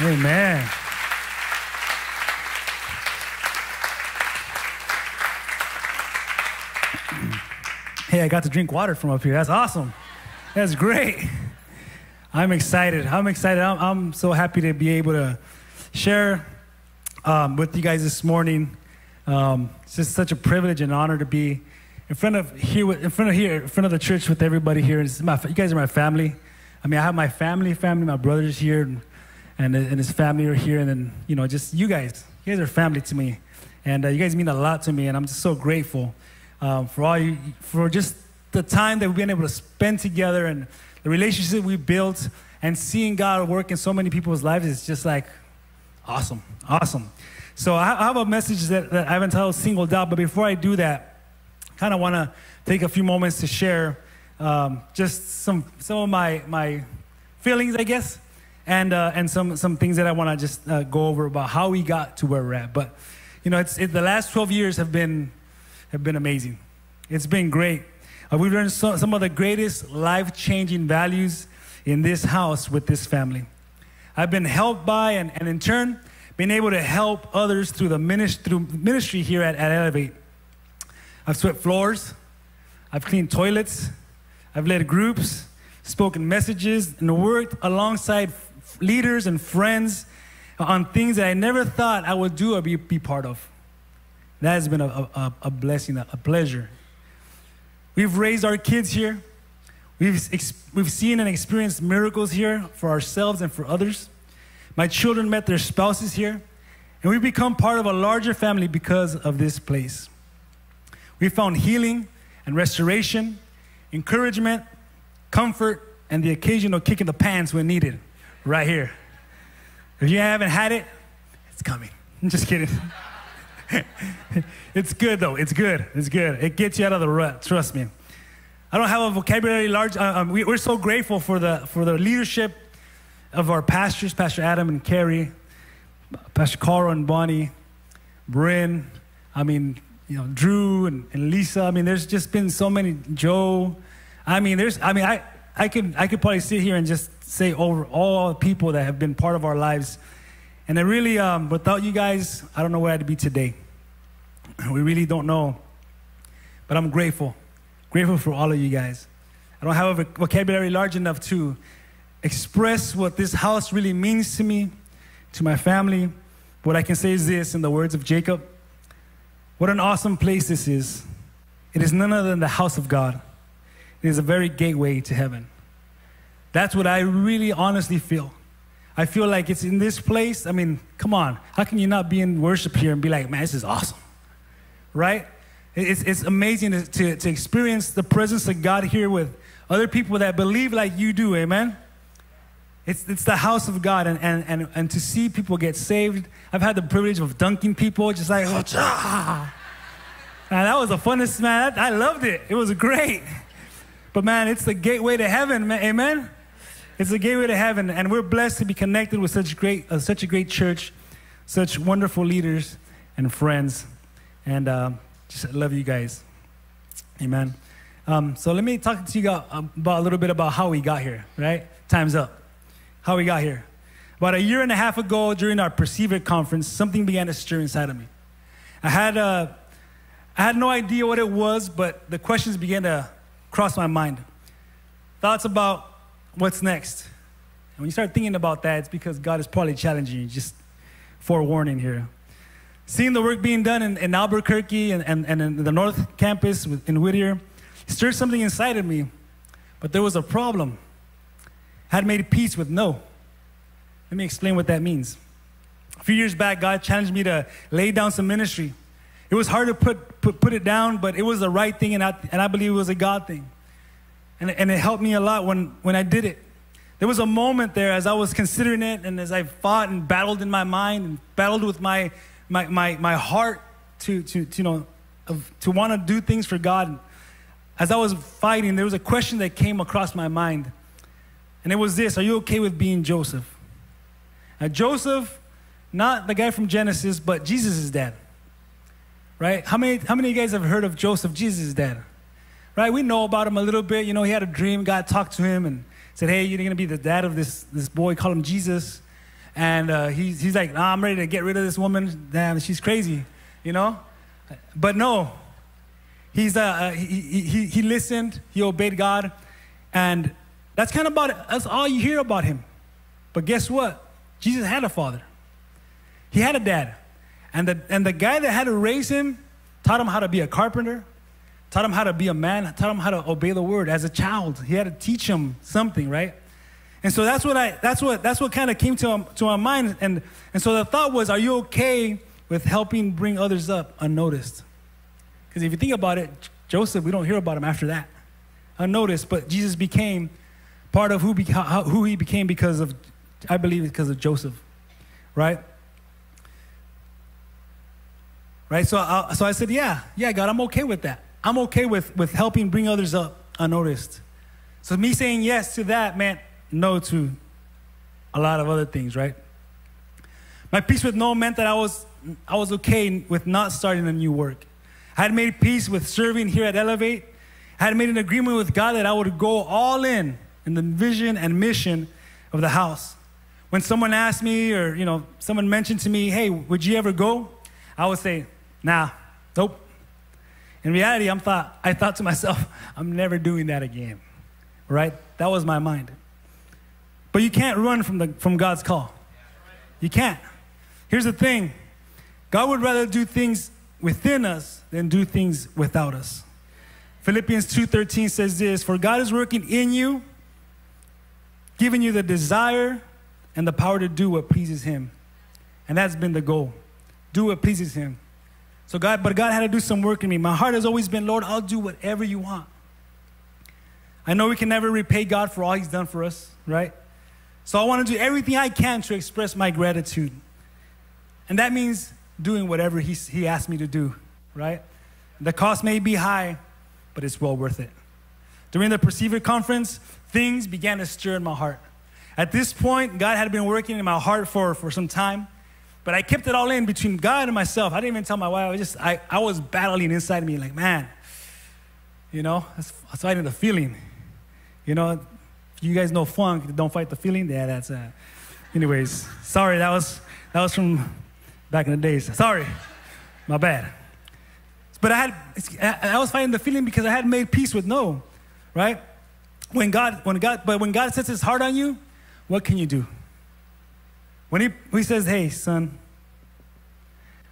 Amen. Hey, I got to drink water from up here. That's awesome. That's great. I'm excited. I'm excited. I'm, I'm so happy to be able to share um, with you guys this morning. Um, it's just such a privilege and honor to be in front of here, in front of here, in front of the church with everybody here. My, you guys are my family. I mean, I have my family, family, my brothers here, and, and, and his family are here, and then you know, just you guys. You guys are family to me, and uh, you guys mean a lot to me, and I'm just so grateful um, for all you, for just the time that we've been able to spend together and the relationship we built, and seeing God work in so many people's lives is just like awesome, awesome. So I have a message that, that I haven't told singled out, but before I do that, I kind of want to take a few moments to share um, just some some of my my feelings, I guess, and uh, and some some things that I want to just uh, go over about how we got to where we're at. But you know, it's it, the last 12 years have been have been amazing. It's been great. Uh, we've learned so, some of the greatest life changing values in this house with this family. I've been helped by and, and in turn been able to help others through the ministry, through ministry here at, at Elevate. I've swept floors, I've cleaned toilets, I've led groups, spoken messages, and worked alongside leaders and friends on things that I never thought I would do or be, be part of. That has been a, a, a blessing, a, a pleasure. We've raised our kids here. We've, ex- we've seen and experienced miracles here for ourselves and for others. My children met their spouses here, and we've become part of a larger family because of this place. We found healing and restoration, encouragement, comfort, and the occasional kick in the pants when needed, right here. If you haven't had it, it's coming. I'm just kidding. it's good though. It's good. It's good. It gets you out of the rut. Trust me. I don't have a vocabulary large. Uh, um, we, are so grateful for the for the leadership of our pastors, Pastor Adam and Carrie, Pastor Carl and Bonnie, Bryn. I mean, you know, Drew and, and Lisa. I mean, there's just been so many, Joe. I mean, there's, I mean, I, I could, I could probably sit here and just say over all people that have been part of our lives. And I really, um, without you guys, I don't know where I'd be today. We really don't know. But I'm grateful. Grateful for all of you guys. I don't have a vocabulary large enough to express what this house really means to me, to my family. What I can say is this in the words of Jacob what an awesome place this is. It is none other than the house of God. It is a very gateway to heaven. That's what I really honestly feel. I feel like it's in this place. I mean, come on. How can you not be in worship here and be like, man, this is awesome? Right? It's, it's amazing to, to, to experience the presence of God here with other people that believe like you do. Amen? It's, it's the house of God, and, and, and, and to see people get saved. I've had the privilege of dunking people, just like, oh, ah. That was the funnest, man. I loved it. It was great. But man, it's the gateway to heaven, man. amen? It's the gateway to heaven, and we're blessed to be connected with such, great, uh, such a great church, such wonderful leaders and friends. And uh, just love you guys. Amen. Um, so let me talk to you about, about a little bit about how we got here, right? Time's up how we got here. About a year and a half ago, during our Perceiver conference, something began to stir inside of me. I had, uh, I had no idea what it was, but the questions began to cross my mind. Thoughts about what's next. And when you start thinking about that, it's because God is probably challenging you, just forewarning here. Seeing the work being done in, in Albuquerque and, and, and in the North Campus in Whittier stirred something inside of me, but there was a problem I had made peace with no. Let me explain what that means. A few years back, God challenged me to lay down some ministry. It was hard to put, put, put it down, but it was the right thing, and I, and I believe it was a God thing. And, and it helped me a lot when, when I did it. There was a moment there as I was considering it, and as I fought and battled in my mind and battled with my, my, my, my heart to, to, to, you know, of, to want to do things for God. As I was fighting, there was a question that came across my mind. And it was this Are you okay with being Joseph? Now, Joseph, not the guy from Genesis, but Jesus' dad. Right? How many, how many of you guys have heard of Joseph, Jesus' dad? Right? We know about him a little bit. You know, he had a dream. God talked to him and said, Hey, you're going to be the dad of this, this boy. Call him Jesus. And uh, he's, he's like, nah, I'm ready to get rid of this woman. Damn, she's crazy, you know? But no, he's, uh, uh he, he, he listened, he obeyed God, and that's kind of about it. That's all you hear about him. But guess what? Jesus had a father. He had a dad. And the, and the guy that had to raise him taught him how to be a carpenter, taught him how to be a man, taught him how to obey the word as a child. He had to teach him something, right? And so that's what I that's what that's what kind of came to to my mind. And and so the thought was, are you okay with helping bring others up unnoticed? Because if you think about it, Joseph, we don't hear about him after that, unnoticed. But Jesus became part of who beca- who he became because of, I believe, because of Joseph, right? Right. So I, so I said, yeah, yeah, God, I'm okay with that. I'm okay with with helping bring others up unnoticed. So me saying yes to that meant no to a lot of other things, right? My peace with no meant that I was, I was okay with not starting a new work. I had made peace with serving here at Elevate. I had made an agreement with God that I would go all in in the vision and mission of the house. When someone asked me or, you know, someone mentioned to me, hey, would you ever go? I would say, nah, nope. In reality, I'm thought, I thought to myself, I'm never doing that again, right? That was my mind. But you can't run from, the, from God's call. You can't. Here's the thing God would rather do things within us than do things without us. Philippians 2:13 says this, "For God is working in you, giving you the desire and the power to do what pleases him." And that's been the goal. Do what pleases him. So God, but God had to do some work in me. My heart has always been, Lord, I'll do whatever you want. I know we can never repay God for all he's done for us, right? So I want to do everything I can to express my gratitude. And that means doing whatever he, he asked me to do, right? The cost may be high, but it's well worth it. During the Perceiver conference, things began to stir in my heart. At this point, God had been working in my heart for, for some time, but I kept it all in between God and myself. I didn't even tell my wife. I was just, I, I was battling inside of me, like, man, you know, I was fighting the feeling. You know, you guys know funk, don't fight the feeling. Yeah, that's uh anyways, sorry, that was that was from back in the days. Sorry. My bad. But I had I was fighting the feeling because I had made peace with no, right? When God, when God, but when God sets his heart on you, what can you do? When he, he says, hey, son,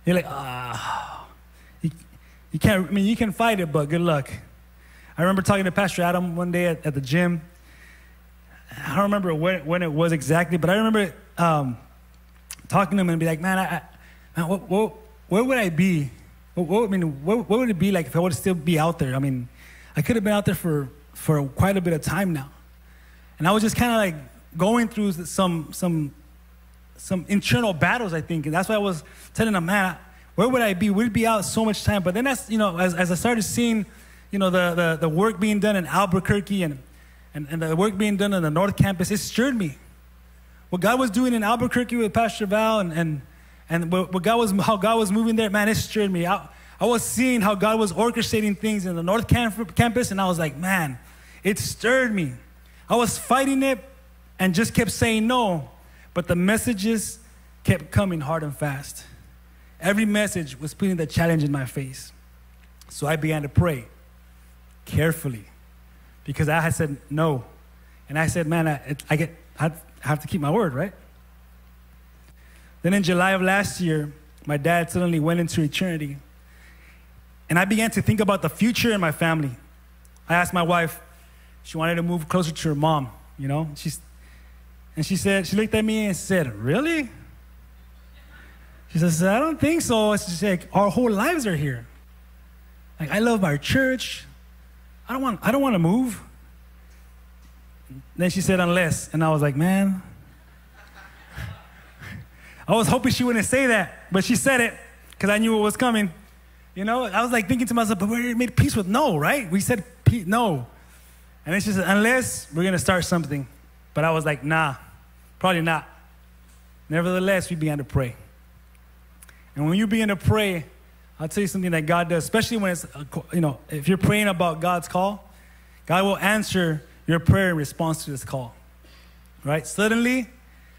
you're like, ah, you, you can't, I mean, you can fight it, but good luck. I remember talking to Pastor Adam one day at, at the gym, I don't remember when, when it was exactly, but I remember um, talking to him and be like, man, I, man what, what, where would I be? What, what I mean, what, what, would it be like if I would still be out there? I mean, I could have been out there for, for quite a bit of time now. And I was just kind of like going through some, some, some internal battles, I think. And that's why I was telling him, man, where would I be? We'd be out so much time. But then that's, you know, as, as I started seeing, you know, the, the, the work being done in Albuquerque and and, and the work being done on the North Campus, it stirred me. What God was doing in Albuquerque with Pastor Val and, and, and what God was, how God was moving there, man, it stirred me. I, I was seeing how God was orchestrating things in the North Campus, and I was like, man, it stirred me. I was fighting it and just kept saying no, but the messages kept coming hard and fast. Every message was putting the challenge in my face. So I began to pray carefully because I had said no. And I said, man, I, I, get, I have to keep my word, right? Then in July of last year, my dad suddenly went into eternity. And I began to think about the future in my family. I asked my wife, she wanted to move closer to her mom, you know? She's, and she said, she looked at me and said, Really? She says, I don't think so. It's just like our whole lives are here. Like I love our church. I don't want, I don't want to move. Then she said, unless. And I was like, man. I was hoping she wouldn't say that, but she said it because I knew what was coming. You know, I was like thinking to myself, but we made peace with no, right? We said no. And then she said, unless we're going to start something. But I was like, nah, probably not. Nevertheless, we began to pray. And when you begin to pray, I'll tell you something that God does, especially when it's, you know, if you're praying about God's call, God will answer your prayer in response to this call. Right? Suddenly,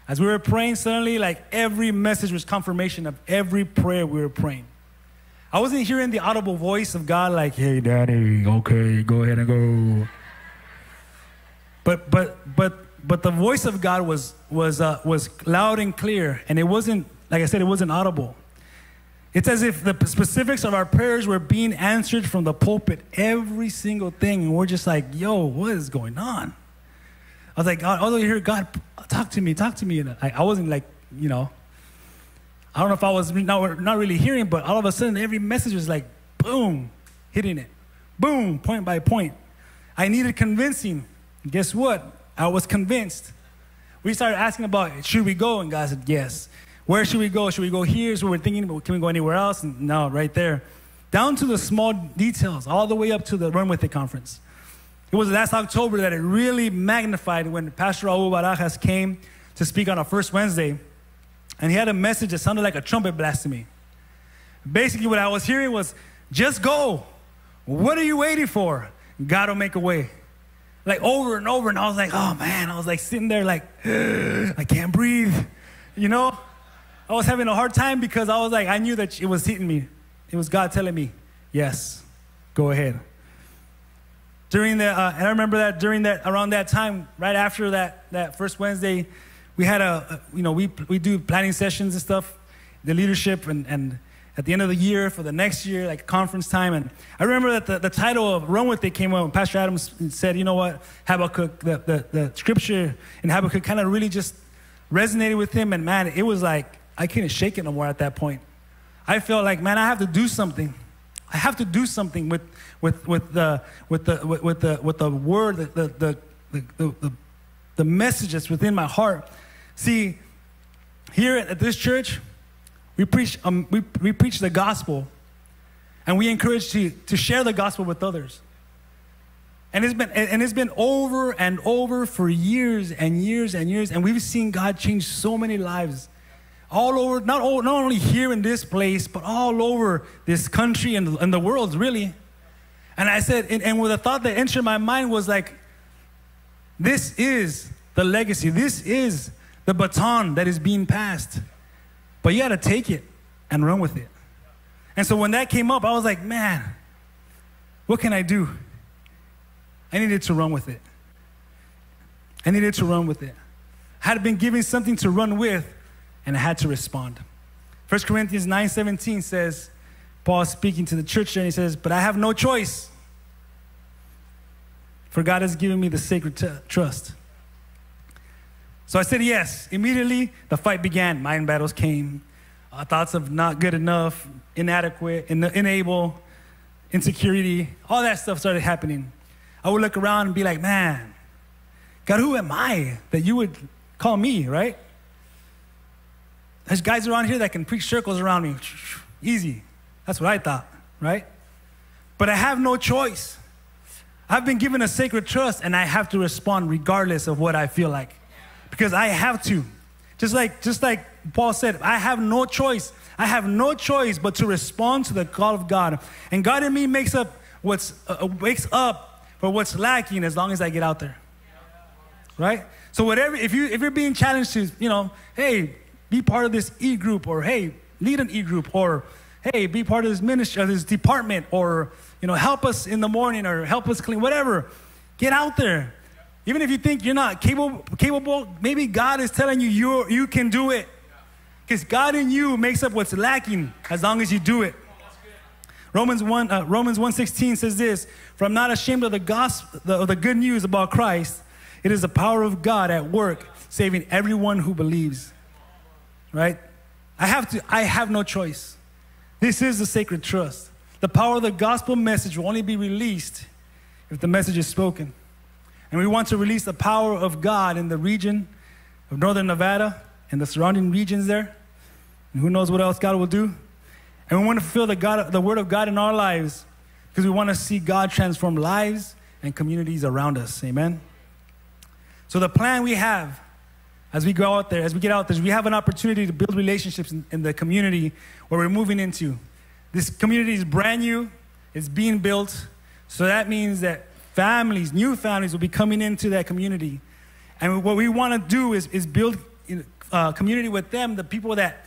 As we were praying, suddenly, like every message was confirmation of every prayer we were praying. I wasn't hearing the audible voice of God, like, hey, daddy, okay, go ahead and go. But, but, but, but the voice of God was, was, uh, was loud and clear, and it wasn't, like I said, it wasn't audible. It's as if the specifics of our prayers were being answered from the pulpit, every single thing, and we're just like, yo, what is going on? I was like, God, although you hear God, talk to me, talk to me. And I, I wasn't like, you know, I don't know if I was not, not really hearing, but all of a sudden every message was like, boom, hitting it. Boom, point by point. I needed convincing. Guess what? I was convinced. We started asking about, should we go? And God said, yes. Where should we go? Should we go here? So we're thinking, can we go anywhere else? And no, right there. Down to the small details, all the way up to the Run With It conference. It was last October that it really magnified when Pastor Raul Barajas came to speak on our first Wednesday. And he had a message that sounded like a trumpet blast to me. Basically, what I was hearing was just go. What are you waiting for? God will make a way. Like over and over. And I was like, oh man, I was like sitting there like, I can't breathe. You know? I was having a hard time because I was like, I knew that it was hitting me. It was God telling me, yes, go ahead during the, uh, and I remember that during that, around that time, right after that, that first Wednesday, we had a, a, you know, we, we do planning sessions and stuff, the leadership, and, and at the end of the year for the next year, like conference time. And I remember that the, the title of Run With It came up, and Pastor Adams said, you know what, Habakkuk, the, the, the scripture in Habakkuk kind of really just resonated with him. And man, it was like, I couldn't shake it no more at that point. I felt like, man, I have to do something. I have to do something with, with, with, the, with, the, with, the, with the word, the, the, the, the message that's within my heart. See, here at this church, we preach, um, we, we preach the gospel and we encourage to, to share the gospel with others. And it's, been, and it's been over and over for years and years and years, and we've seen God change so many lives all over, not, all, not only here in this place, but all over this country and, and the world, really. And I said, and, and with a thought that entered my mind was like, this is the legacy. This is the baton that is being passed. But you got to take it and run with it. And so when that came up, I was like, man, what can I do? I needed to run with it. I needed to run with it. I had been given something to run with, and I had to respond. 1 Corinthians 9:17 says, Paul speaking to the church and he says, But I have no choice. For God has given me the sacred t- trust. So I said yes. Immediately, the fight began. Mind battles came. Uh, thoughts of not good enough, inadequate, in- unable, insecurity, all that stuff started happening. I would look around and be like, man, God, who am I that you would call me, right? There's guys around here that can preach circles around me. Easy. That's what I thought, right? But I have no choice. I've been given a sacred trust and I have to respond regardless of what I feel like. Because I have to. Just like just like Paul said, I have no choice. I have no choice but to respond to the call of God. And God in me makes up what's uh, wakes up for what's lacking as long as I get out there. Right? So whatever if you if you're being challenged to, you know, hey, be part of this e group, or hey, lead an e group, or hey, be part of this ministry, or this department, or you know, help us in the morning, or help us clean, whatever. Get out there. Even if you think you're not capable, capable, maybe God is telling you you you can do it. Because God in you makes up what's lacking as long as you do it. Romans 1 uh, Romans 1:16 says this, "For I'm not ashamed of the gospel the, the good news about Christ. It is the power of God at work, saving everyone who believes." right? I have to, I have no choice. This is the sacred trust. The power of the gospel message will only be released if the message is spoken. And we want to release the power of God in the region of northern Nevada and the surrounding regions there. And who knows what else God will do. And we want to fulfill the, God, the word of God in our lives because we want to see God transform lives and communities around us. Amen. So the plan we have as we go out there, as we get out there, we have an opportunity to build relationships in, in, the community where we're moving into. This community is brand new, it's being built. So that means that families, new families, will be coming into that community. And what we want to do is, is build know, uh, community with them, the people that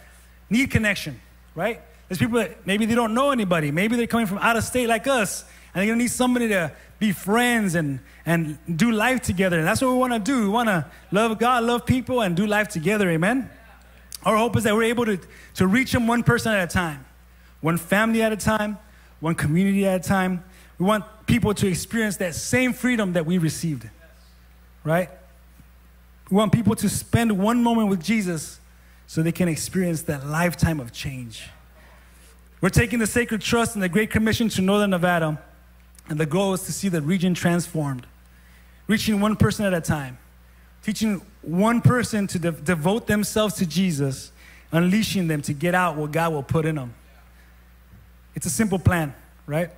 need connection, right? There's people that maybe they don't know anybody. Maybe they're coming from out of state like us, and they're gonna need somebody to be friends and, and do life together. And that's what we wanna do. We wanna love God, love people, and do life together, amen? Our hope is that we're able to, to reach them one person at a time, one family at a time, one community at a time. We want people to experience that same freedom that we received, right? We want people to spend one moment with Jesus so they can experience that lifetime of change. We're taking the Sacred Trust and the Great Commission to Northern Nevada, and the goal is to see the region transformed, reaching one person at a time, teaching one person to de- devote themselves to Jesus, unleashing them to get out what God will put in them. It's a simple plan, right?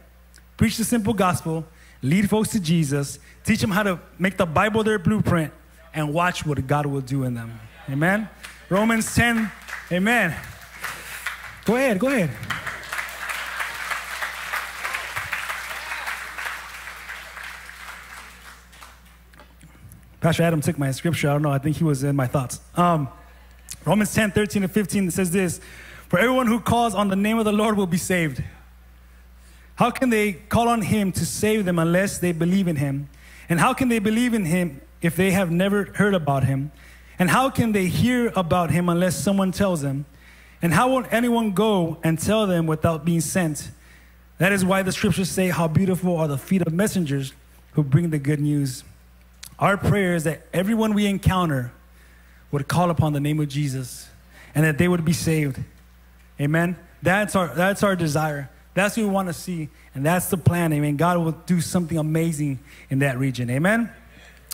Preach the simple gospel, lead folks to Jesus, teach them how to make the Bible their blueprint, and watch what God will do in them. Amen? Romans 10, amen. Go ahead, go ahead. Pastor Adam took my scripture. I don't know. I think he was in my thoughts. Um, Romans 10, 13 and 15 says this For everyone who calls on the name of the Lord will be saved. How can they call on him to save them unless they believe in him? And how can they believe in him if they have never heard about him? And how can they hear about him unless someone tells them? And how will anyone go and tell them without being sent? That is why the scriptures say, How beautiful are the feet of messengers who bring the good news. Our prayer is that everyone we encounter would call upon the name of Jesus and that they would be saved. Amen. That's our that's our desire. That's what we want to see, and that's the plan. Amen. God will do something amazing in that region. Amen.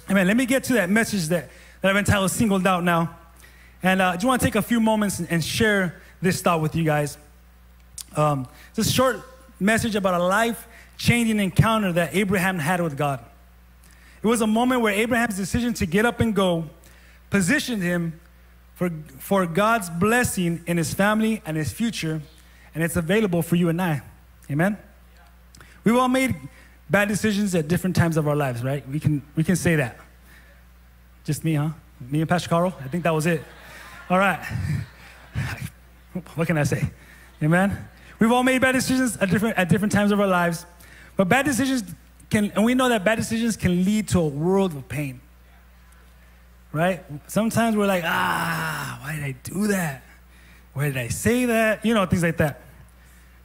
Amen. Let me get to that message that, that I've entitled Singled Out now. And uh, I just want to take a few moments and, and share this thought with you guys. Um, it's a short message about a life changing encounter that Abraham had with God. It was a moment where Abraham's decision to get up and go positioned him for, for God's blessing in his family and his future, and it's available for you and I. Amen? We've all made bad decisions at different times of our lives, right? We can, we can say that. Just me, huh? Me and Pastor Carl? I think that was it. All right. what can I say? Amen? We've all made bad decisions at different, at different times of our lives, but bad decisions can, and we know that bad decisions can lead to a world of pain. Right? Sometimes we're like, ah, why did I do that? Why did I say that? You know, things like that.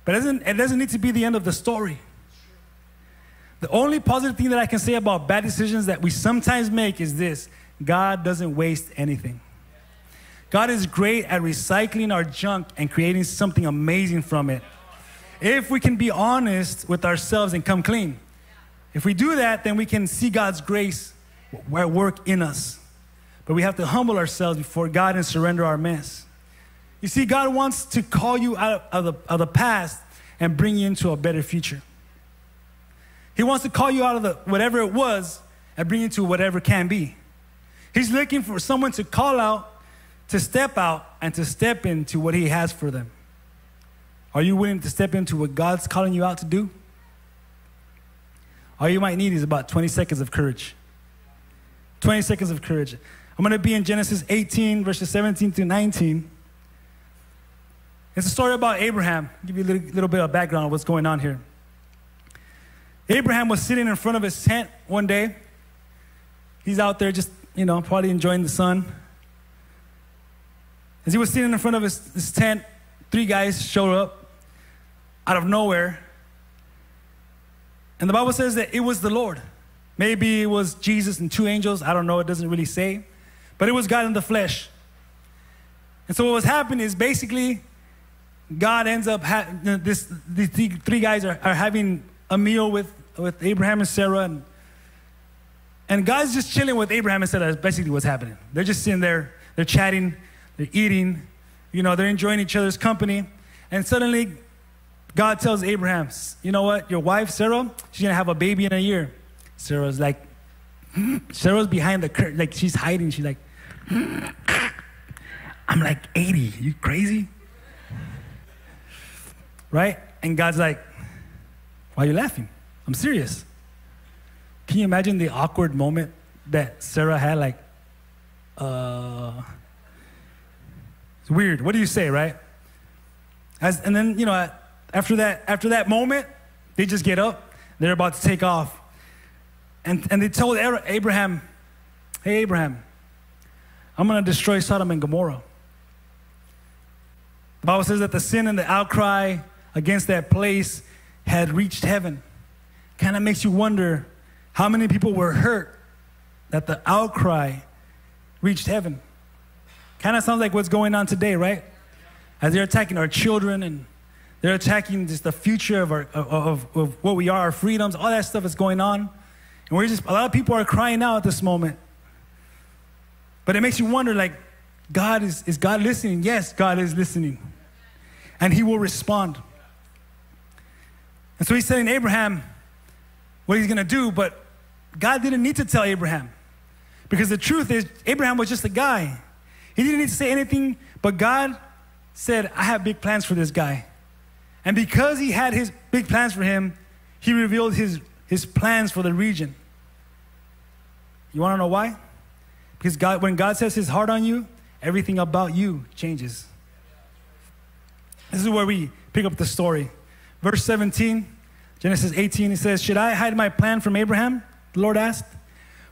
But it doesn't, it doesn't need to be the end of the story. The only positive thing that I can say about bad decisions that we sometimes make is this God doesn't waste anything. God is great at recycling our junk and creating something amazing from it. If we can be honest with ourselves and come clean. If we do that, then we can see God's grace at work in us. But we have to humble ourselves before God and surrender our mess. You see, God wants to call you out of the, of the past and bring you into a better future. He wants to call you out of the whatever it was and bring you to whatever can be. He's looking for someone to call out, to step out, and to step into what He has for them. Are you willing to step into what God's calling you out to do? All you might need is about 20 seconds of courage. 20 seconds of courage. I'm going to be in Genesis 18, verses 17 to 19. It's a story about Abraham. I'll give you a little, little bit of background of what's going on here. Abraham was sitting in front of his tent one day. He's out there just, you know, probably enjoying the sun. As he was sitting in front of his, his tent, three guys showed up out of nowhere and the Bible says that it was the Lord. Maybe it was Jesus and two angels. I don't know. It doesn't really say. But it was God in the flesh. And so what was happening is basically God ends up, ha- this, these three guys are, are having a meal with, with Abraham and Sarah. And, and God's just chilling with Abraham and Sarah. That's basically what's happening. They're just sitting there. They're chatting. They're eating. You know, they're enjoying each other's company. And suddenly God tells Abraham, you know what, your wife, Sarah, she's going to have a baby in a year. Sarah's like, Sarah's behind the curtain, like she's hiding. She's like, I'm like 80. You crazy? Right? And God's like, why are you laughing? I'm serious. Can you imagine the awkward moment that Sarah had? Like, uh, It's weird. What do you say, right? As, and then, you know, after that, after that moment, they just get up. They're about to take off. And, and they told Abraham, Hey, Abraham, I'm going to destroy Sodom and Gomorrah. The Bible says that the sin and the outcry against that place had reached heaven. Kind of makes you wonder how many people were hurt that the outcry reached heaven. Kind of sounds like what's going on today, right? As they're attacking our children and they're attacking just the future of, our, of, of what we are, our freedoms, all that stuff is going on. And we're just, a lot of people are crying out at this moment. But it makes you wonder, like, God is, is God listening? Yes, God is listening. And he will respond. And so he's telling Abraham what he's going to do, but God didn't need to tell Abraham. Because the truth is, Abraham was just a guy. He didn't need to say anything, but God said, I have big plans for this guy. And because he had his big plans for him, he revealed his, his plans for the region. You want to know why? Because God, when God says his heart on you, everything about you changes. This is where we pick up the story. Verse 17, Genesis 18, it says, Should I hide my plan from Abraham? The Lord asked.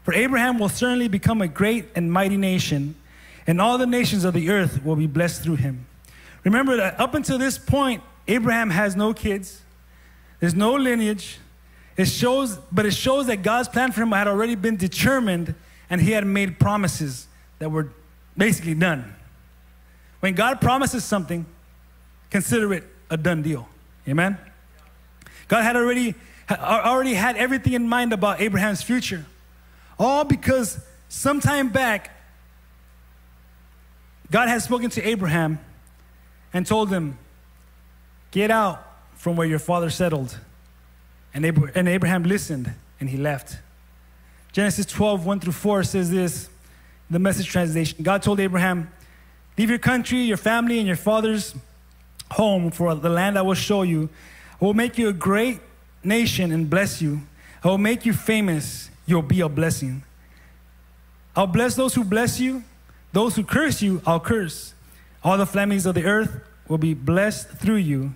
For Abraham will certainly become a great and mighty nation, and all the nations of the earth will be blessed through him. Remember that up until this point, Abraham has no kids, there's no lineage. It shows, but it shows that God's plan for him had already been determined and he had made promises that were basically done. When God promises something, consider it a done deal. Amen? God had already, already had everything in mind about Abraham's future. All because sometime back, God had spoken to Abraham and told him, Get out from where your father settled. And, Abraham listened and he left. Genesis 12, 1 through 4 says this, the message translation. God told Abraham, Leave your country, your family, and your father's home for the land I will show you. I will make you a great nation and bless you. I will make you famous. You'll be a blessing. I'll bless those who bless you. Those who curse you, I'll curse. All the families of the earth will be blessed through you.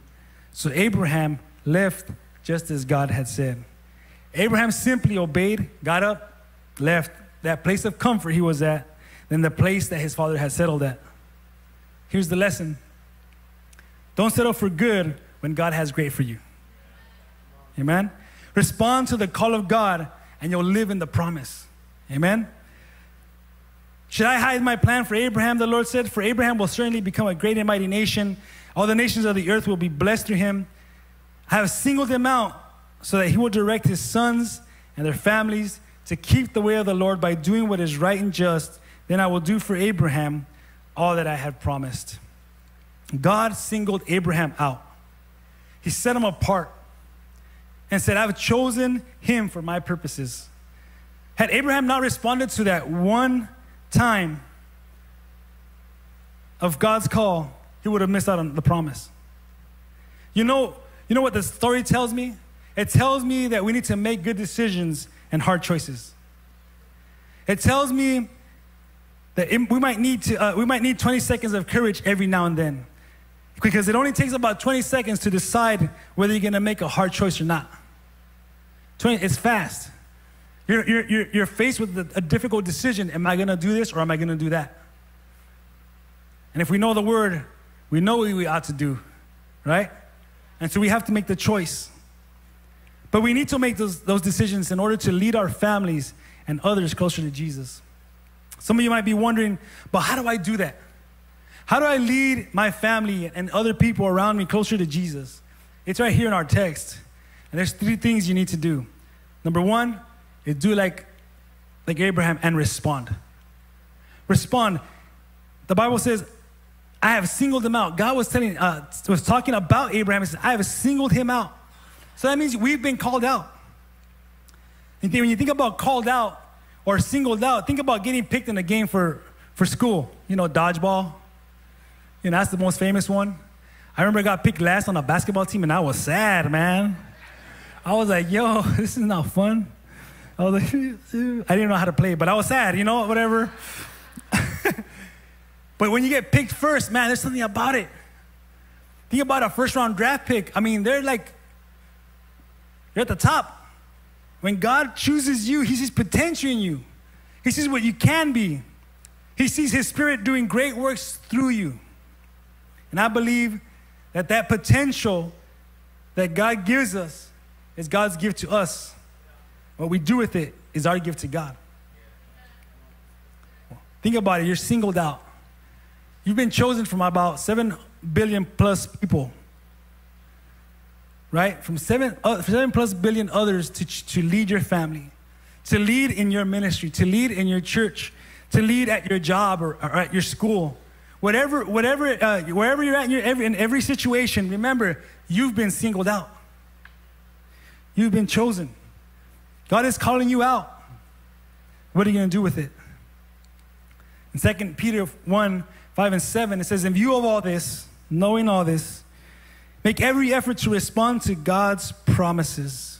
So Abraham left just as God had said. Abraham simply obeyed, got up, left that place of comfort he was at, then the place that his father had settled at. Here's the lesson don't settle for good when God has great for you. Amen? Respond to the call of God and you'll live in the promise. Amen? Should I hide my plan for Abraham? The Lord said, For Abraham will certainly become a great and mighty nation. All the nations of the earth will be blessed through him. I have singled him out so that he will direct his sons and their families to keep the way of the Lord by doing what is right and just. Then I will do for Abraham all that I have promised. God singled Abraham out. He set him apart and said, I've chosen him for my purposes. Had Abraham not responded to that one time of God's call, he would have missed out on the promise. You know, you know what the story tells me? It tells me that we need to make good decisions and hard choices. It tells me that we might need to uh, we might need 20 seconds of courage every now and then because it only takes about 20 seconds to decide whether you're going to make a hard choice or not 20, it's fast you're, you're, you're faced with a difficult decision am i going to do this or am i going to do that and if we know the word we know what we ought to do, right? And so we have to make the choice. But we need to make those, those decisions in order to lead our families and others closer to Jesus. Some of you might be wondering, but how do I do that? How do I lead my family and other people around me closer to Jesus? It's right here in our text. And there's three things you need to do. Number one is do like, like Abraham and respond. Respond. The Bible says, I have singled him out. God was telling, uh, was talking about Abraham. He said, I have singled him out. So that means we've been called out. And when you think about called out or singled out, think about getting picked in a game for, for school. You know, dodgeball. Know, that's the most famous one. I remember I got picked last on a basketball team and I was sad, man. I was like, yo, this is not fun. I was like, I didn't know how to play, but I was sad, you know, whatever. But when you get picked first, man, there's something about it. Think about a first round draft pick. I mean, they're like, they're at the top. When God chooses you, He sees potential in you, He sees what you can be. He sees His Spirit doing great works through you. And I believe that that potential that God gives us is God's gift to us. What we do with it is our gift to God. Think about it. You're singled out. You've been chosen from about 7 billion plus people, right? From 7, uh, 7 plus billion others to, to lead your family, to lead in your ministry, to lead in your church, to lead at your job or, or at your school. Whatever, whatever, uh, wherever you're at in, your, every, in every situation, remember, you've been singled out. You've been chosen. God is calling you out. What are you going to do with it? In 2 Peter 1 5 and 7, it says, In view of all this, knowing all this, make every effort to respond to God's promises.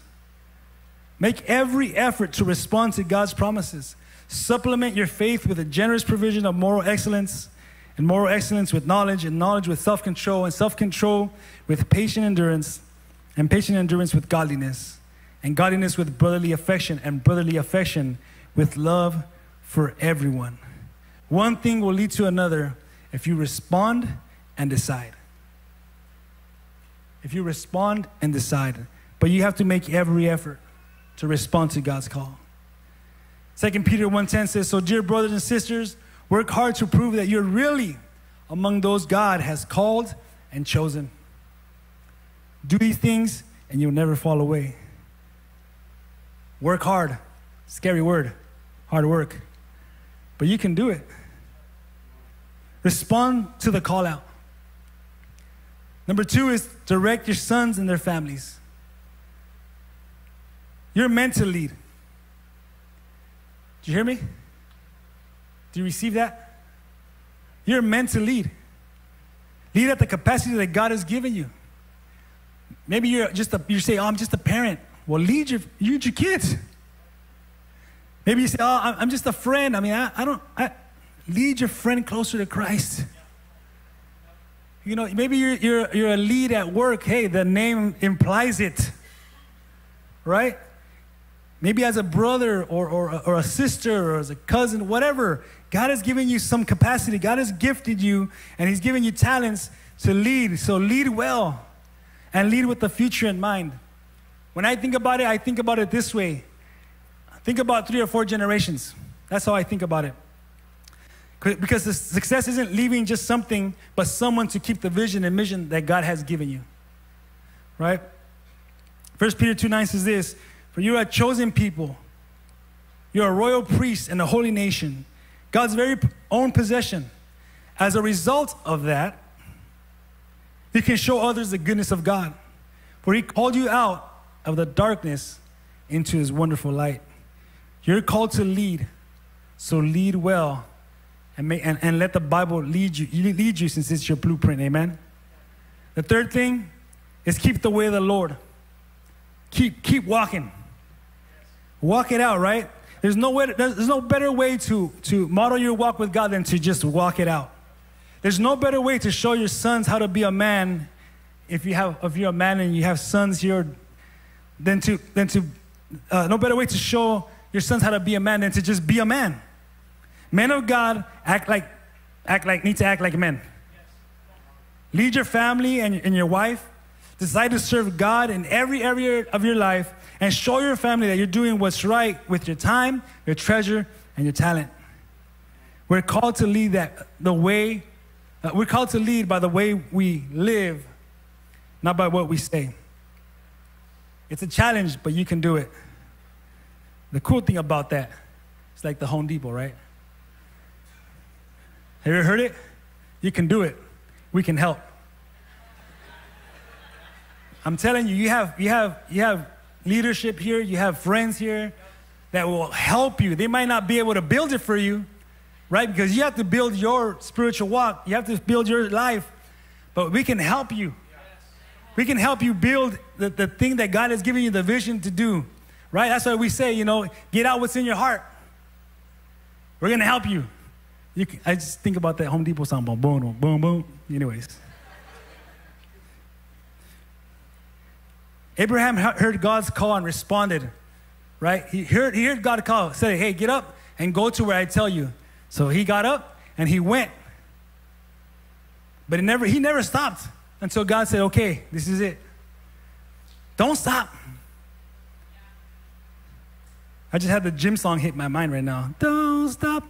Make every effort to respond to God's promises. Supplement your faith with a generous provision of moral excellence and moral excellence with knowledge, and knowledge with self control, and self control with patient endurance, and patient endurance with godliness, and godliness with brotherly affection, and brotherly affection with love for everyone. One thing will lead to another if you respond and decide. If you respond and decide, but you have to make every effort to respond to God's call. 2 Peter 1:10 says, "So dear brothers and sisters, Work hard to prove that you're really among those God has called and chosen. Do these things and you'll never fall away. Work hard. Scary word. Hard work. But you can do it. Respond to the call out. Number two is direct your sons and their families. You're meant to lead. Do you hear me? Do you receive that? You're meant to lead. Lead at the capacity that God has given you. Maybe you're just a, you say, oh, I'm just a parent. Well, lead your, lead your kids. Maybe you say, oh, I'm just a friend. I mean, I, I don't, I, lead your friend closer to Christ. You know, maybe you're, you're, you're a lead at work. Hey, the name implies it, right? Maybe as a brother or, or, or a sister or as a cousin, whatever. God has given you some capacity. God has gifted you and He's given you talents to lead. So lead well and lead with the future in mind. When I think about it, I think about it this way think about three or four generations. That's how I think about it. Because the success isn't leaving just something, but someone to keep the vision and mission that God has given you. Right? First Peter 2 9 says this For you are a chosen people, you're a royal priest and a holy nation God's very own possession. As a result of that, you can show others the goodness of God. For He called you out of the darkness into His wonderful light. You're called to lead, so lead well and, and, and let the Bible lead you, lead you since it's your blueprint. Amen. The third thing is keep the way of the Lord. Keep, keep walking. Walk it out, right? There's no, way, there's no better way to, to model your walk with God than to just walk it out. There's no better way to show your sons how to be a man if, you have, if you're a man and you have sons here than to, than to uh, no better way to show your sons how to be a man than to just be a man. Men of God act like, act like, need to act like men. Lead your family and, and your wife. Decide to serve God in every area of your life and show your family that you're doing what's right with your time, your treasure, and your talent. We're called to lead that the way, uh, we're called to lead by the way we live, not by what we say. It's a challenge, but you can do it. The cool thing about that, it's like the Home Depot, right? Have you ever heard it? You can do it. We can help. I'm telling you, you have, you have, you have leadership here, you have friends here that will help you. They might not be able to build it for you, right? Because you have to build your spiritual walk, you have to build your life, but we can help you. We can help you build the, the thing that God has given you the vision to do, right? That's why we say, you know, get out what's in your heart. We're going to help you. You can, I just think about that Home Depot song, boom, boom, boom, boom, boom. Anyways. Abraham heard God's call and responded, right? He heard, he heard God call, said, hey, get up and go to where I tell you. So he got up and he went. But never, he never stopped until God said, okay, this is it. Don't stop. I just had the gym song hit my mind right now. Don't stop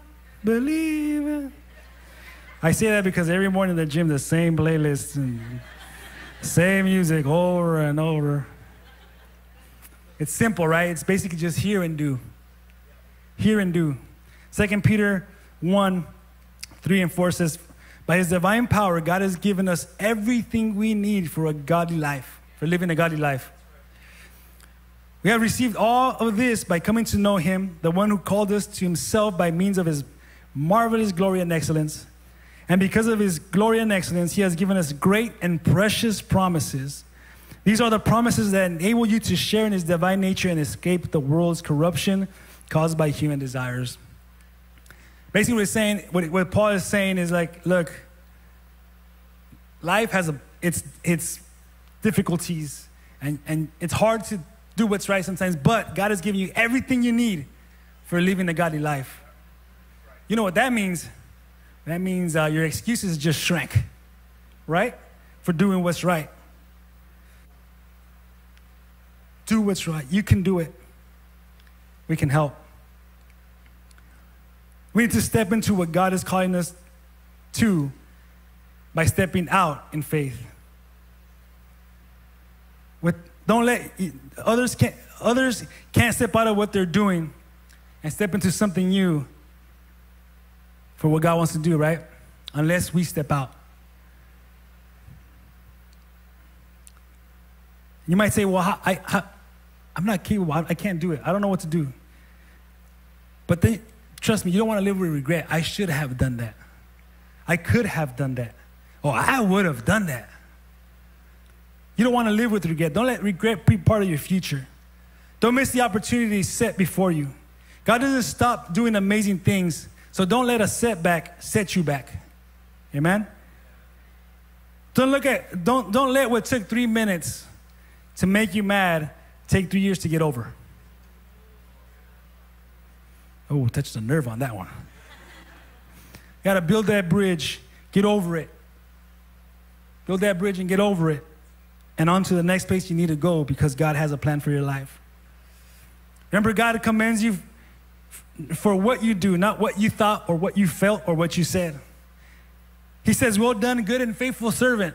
believing. I say that because every morning in the gym, the same playlist and same music over and over. It's simple, right? It's basically just hear and do. Hear and do. Second Peter 1 3 and 4 says, By his divine power, God has given us everything we need for a godly life, for living a godly life. We have received all of this by coming to know him, the one who called us to himself by means of his marvelous glory and excellence. And because of his glory and excellence, he has given us great and precious promises. These are the promises that enable you to share in his divine nature and escape the world's corruption caused by human desires. Basically, what, saying, what, what Paul is saying is like, look, life has a, its, its difficulties, and, and it's hard to do what's right sometimes, but God has given you everything you need for living a godly life. You know what that means? That means uh, your excuses just shrank, right? For doing what's right. Do what's right. You can do it. We can help. We need to step into what God is calling us to by stepping out in faith. With don't let others can't others can't step out of what they're doing and step into something new for what God wants to do, right? Unless we step out. You might say, well, I, I'm not capable. I, I can't do it. I don't know what to do. But then, trust me, you don't want to live with regret. I should have done that. I could have done that. Oh, I would have done that. You don't want to live with regret. Don't let regret be part of your future. Don't miss the opportunity set before you. God doesn't stop doing amazing things, so don't let a setback set you back. Amen? Don't look at don't don't let what took three minutes to make you mad take three years to get over. Oh, touched a nerve on that one. Got to build that bridge, get over it. Build that bridge and get over it and on to the next place you need to go because God has a plan for your life. Remember, God commends you for what you do, not what you thought or what you felt or what you said. He says, Well done, good and faithful servant,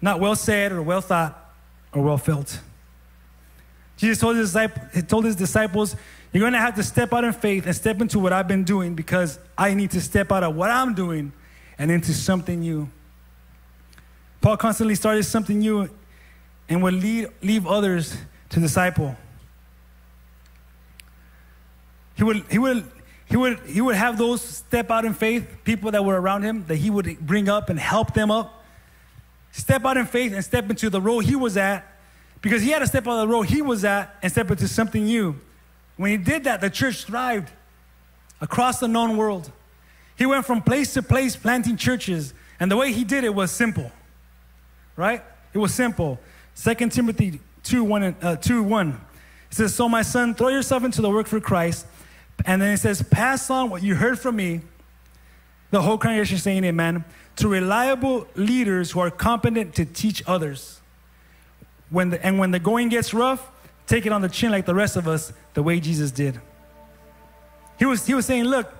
not well said or well thought or well felt. Jesus told his, he told his disciples, You're going to have to step out in faith and step into what I've been doing because I need to step out of what I'm doing and into something new. Paul constantly started something new and would lead, leave others to disciple. He would, he, would, he, would, he would have those step out in faith, people that were around him, that he would bring up and help them up. Step out in faith and step into the role he was at because he had to step out of the role he was at and step into something new. When he did that, the church thrived across the known world. He went from place to place planting churches, and the way he did it was simple, right? It was simple. 2 Timothy 2 1, uh, 2 1. It says, So my son, throw yourself into the work for Christ. And then it says, Pass on what you heard from me, the whole congregation saying amen, to reliable leaders who are competent to teach others. When the, and when the going gets rough, take it on the chin like the rest of us, the way Jesus did. He was, he was saying, Look,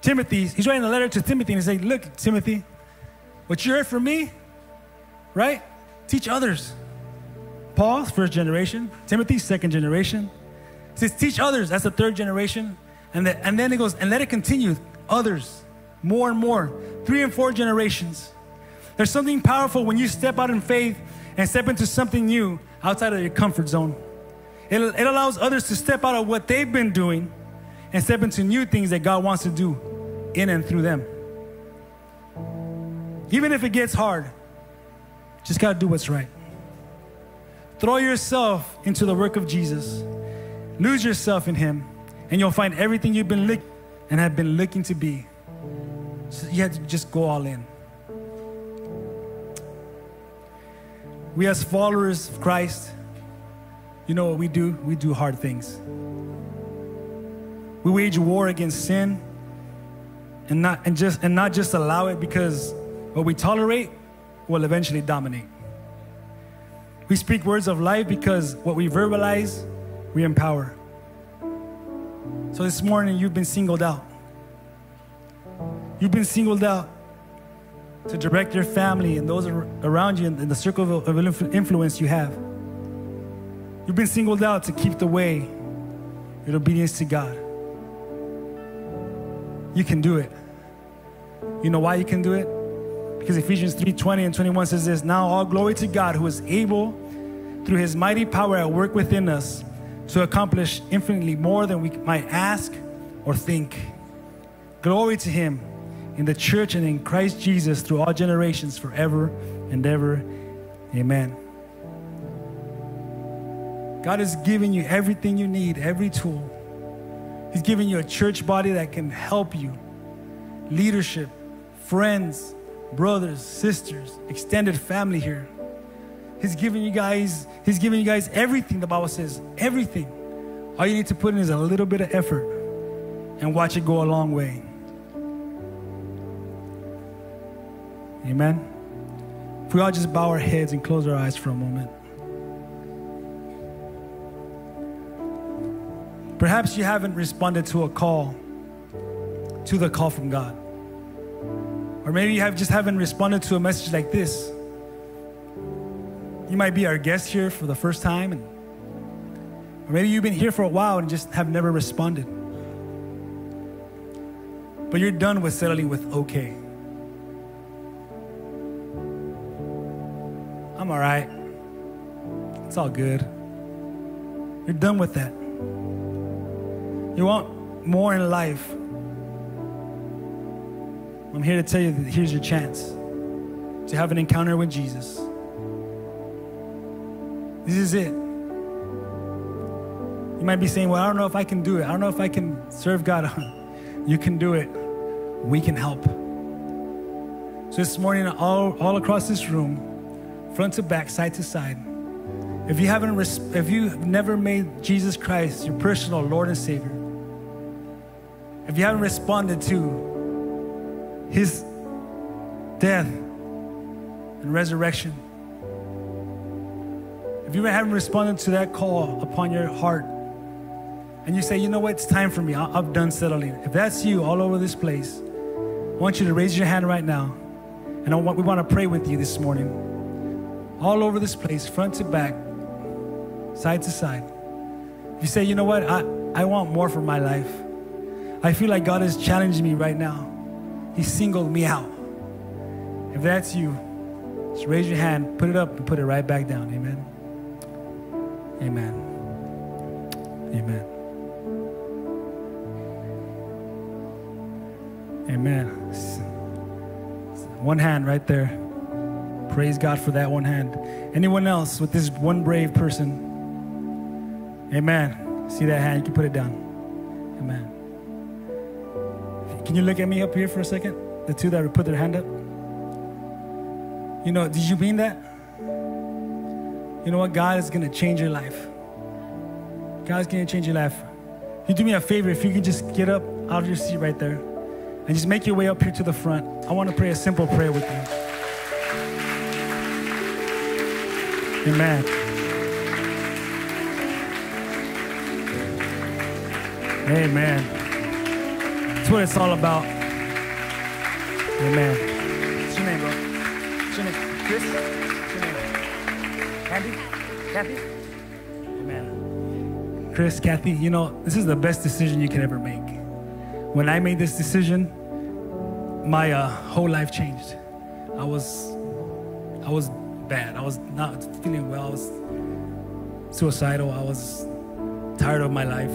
Timothy, he's writing a letter to Timothy and he's saying, Look, Timothy, what you heard from me, right? Teach others. Paul, first generation. Timothy, second generation. Says, teach others. That's the third generation. And, the, and then it goes, and let it continue. Others, more and more. Three and four generations. There's something powerful when you step out in faith and step into something new outside of your comfort zone. It, it allows others to step out of what they've been doing and step into new things that God wants to do in and through them. Even if it gets hard, just got to do what's right. Throw yourself into the work of Jesus. Lose yourself in Him, and you'll find everything you've been looking and have been looking to be. So you had to just go all in. We, as followers of Christ, you know what we do? We do hard things. We wage war against sin and not, and just, and not just allow it because what we tolerate will eventually dominate. We speak words of life because what we verbalize, we empower. So this morning, you've been singled out. You've been singled out to direct your family and those around you in the circle of influence you have. You've been singled out to keep the way in obedience to God. You can do it. You know why you can do it? Because Ephesians 3 20 and 21 says this Now all glory to God who is able, through his mighty power at work within us, to accomplish infinitely more than we might ask or think. Glory to him in the church and in Christ Jesus through all generations, forever and ever. Amen. God has given you everything you need, every tool. He's given you a church body that can help you, leadership, friends, brothers, sisters, extended family here. He's giving you guys, he's giving you guys everything, the Bible says, everything. All you need to put in is a little bit of effort and watch it go a long way. Amen. If we all just bow our heads and close our eyes for a moment. Perhaps you haven't responded to a call, to the call from God. Or maybe you have just haven't responded to a message like this. You might be our guest here for the first time, and, or maybe you've been here for a while and just have never responded. But you're done with settling with okay. I'm all right. It's all good. You're done with that. You want more in life. I'm here to tell you that here's your chance to have an encounter with Jesus. This is it. You might be saying, Well, I don't know if I can do it. I don't know if I can serve God. you can do it. We can help. So this morning, all, all across this room, front to back, side to side, if you haven't, if you've never made Jesus Christ your personal Lord and Savior, if you haven't responded to his death and resurrection, if you haven't responded to that call upon your heart, and you say, you know what, it's time for me, I'm done settling. If that's you all over this place, I want you to raise your hand right now. And want, we want to pray with you this morning. All over this place, front to back, side to side. If you say, you know what, I, I want more for my life. I feel like God is challenging me right now. He singled me out. If that's you, just raise your hand, put it up, and put it right back down. Amen. Amen. Amen. Amen. One hand right there. Praise God for that one hand. Anyone else with this one brave person? Amen. See that hand? You can put it down. Amen. Can you look at me up here for a second? The two that put their hand up. You know, did you mean that? You know what? God is going to change your life. God's going to change your life. You do me a favor if you can just get up out of your seat right there and just make your way up here to the front. I want to pray a simple prayer with you. Amen. Amen. That's what it's all about. Amen. What's your name, bro? What's your name? Chris? What's your name? Andy? Kathy? Amen. Chris, Kathy, you know, this is the best decision you can ever make. When I made this decision, my uh, whole life changed. I was, I was bad. I was not feeling well. I was suicidal. I was tired of my life.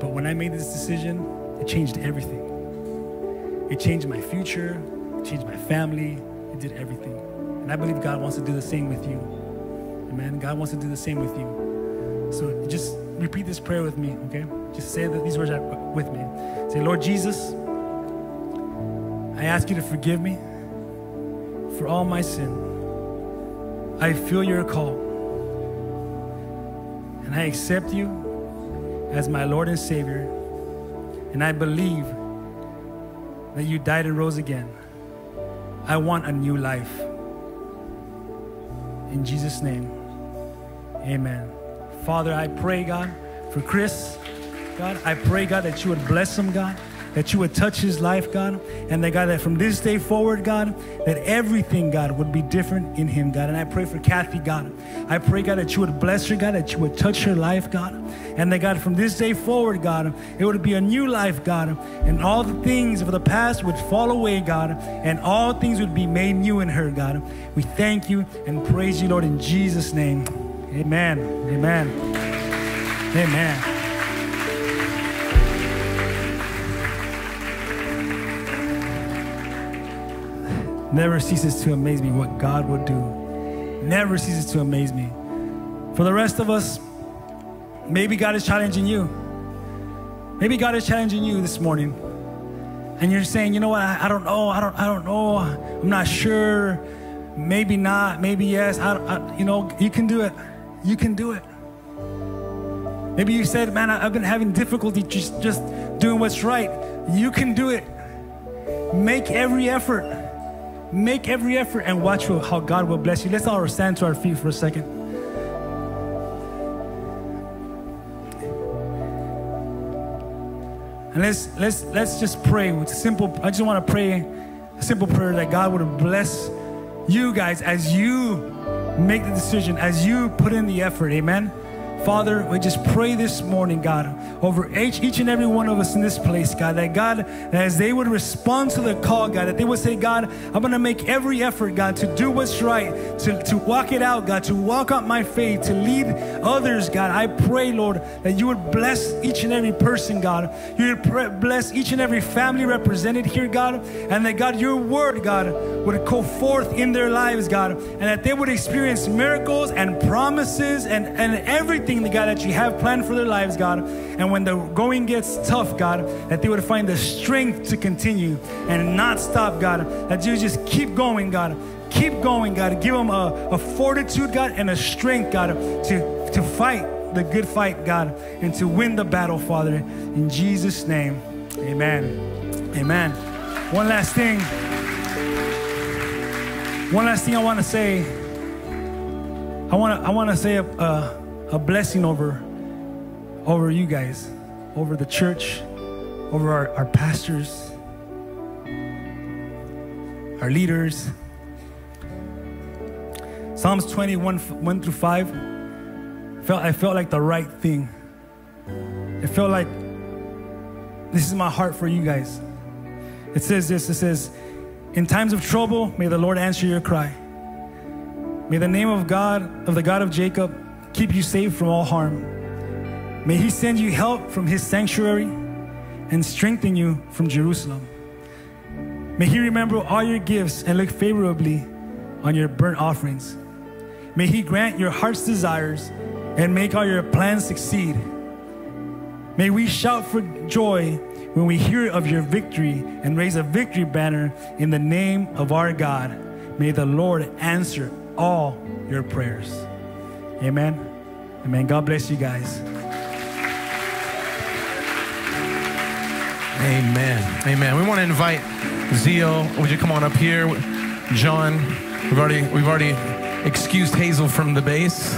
But when I made this decision, it changed everything. It changed my future, it changed my family, it did everything. And I believe God wants to do the same with you. Amen. God wants to do the same with you. So just repeat this prayer with me, okay? Just say that these words with me. Say, Lord Jesus, I ask you to forgive me for all my sin. I feel your call. And I accept you as my Lord and Savior. And I believe that you died and rose again. I want a new life. In Jesus' name, amen. Father, I pray, God, for Chris. God, I pray, God, that you would bless him, God that you would touch his life, God, and that God, that from this day forward, God, that everything, God, would be different in him, God. And I pray for Kathy, God. I pray, God, that you would bless her, God, that you would touch her life, God, and that God, from this day forward, God, it would be a new life, God, and all the things of the past would fall away, God, and all things would be made new in her, God. We thank you and praise you, Lord, in Jesus' name. Amen. Amen. Amen. Never ceases to amaze me what God will do. Never ceases to amaze me. For the rest of us, maybe God is challenging you. Maybe God is challenging you this morning. And you're saying, you know what, I, I don't know, I don't, I don't know, I'm not sure, maybe not, maybe yes, I, I, you know, you can do it. You can do it. Maybe you said, man, I, I've been having difficulty just, just doing what's right. You can do it. Make every effort. Make every effort and watch how God will bless you. Let's all stand to our feet for a second. And let's let's let's just pray with simple. I just want to pray a simple prayer that God would bless you guys as you make the decision, as you put in the effort. Amen. Father, we just pray this morning, God, over each, each and every one of us in this place, God, that God, as they would respond to the call, God, that they would say, God, I'm going to make every effort, God, to do what's right, to, to walk it out, God, to walk out my faith, to lead others, God. I pray, Lord, that you would bless each and every person, God. You would bless each and every family represented here, God, and that, God, your word, God, would go forth in their lives, God, and that they would experience miracles and promises and, and everything everything, God, that you have planned for their lives, God. And when the going gets tough, God, that they would find the strength to continue and not stop, God. That you just keep going, God. Keep going, God. Give them a, a fortitude, God, and a strength, God, to, to fight the good fight, God, and to win the battle, Father. In Jesus' name, amen. Amen. One last thing. One last thing I want to say. I want to I want to say a, a, a blessing over, over you guys, over the church, over our, our pastors, our leaders. Psalms 21, 1 through 5, felt, I felt like the right thing. It felt like this is my heart for you guys. It says this it says, In times of trouble, may the Lord answer your cry. May the name of God, of the God of Jacob, keep you safe from all harm. May He send you help from His sanctuary and strengthen you from Jerusalem. May He remember all your gifts and look favorably on your burnt offerings. May He grant your heart's desires and make all your plans succeed. May we shout for joy when we hear of your victory and raise a victory banner in the name of our God. May the Lord answer all your prayers. Amen. Amen. God bless you guys. Amen. Amen. We want to invite Zio. Would you come on up here? John, we've already we've already excused Hazel from the bass.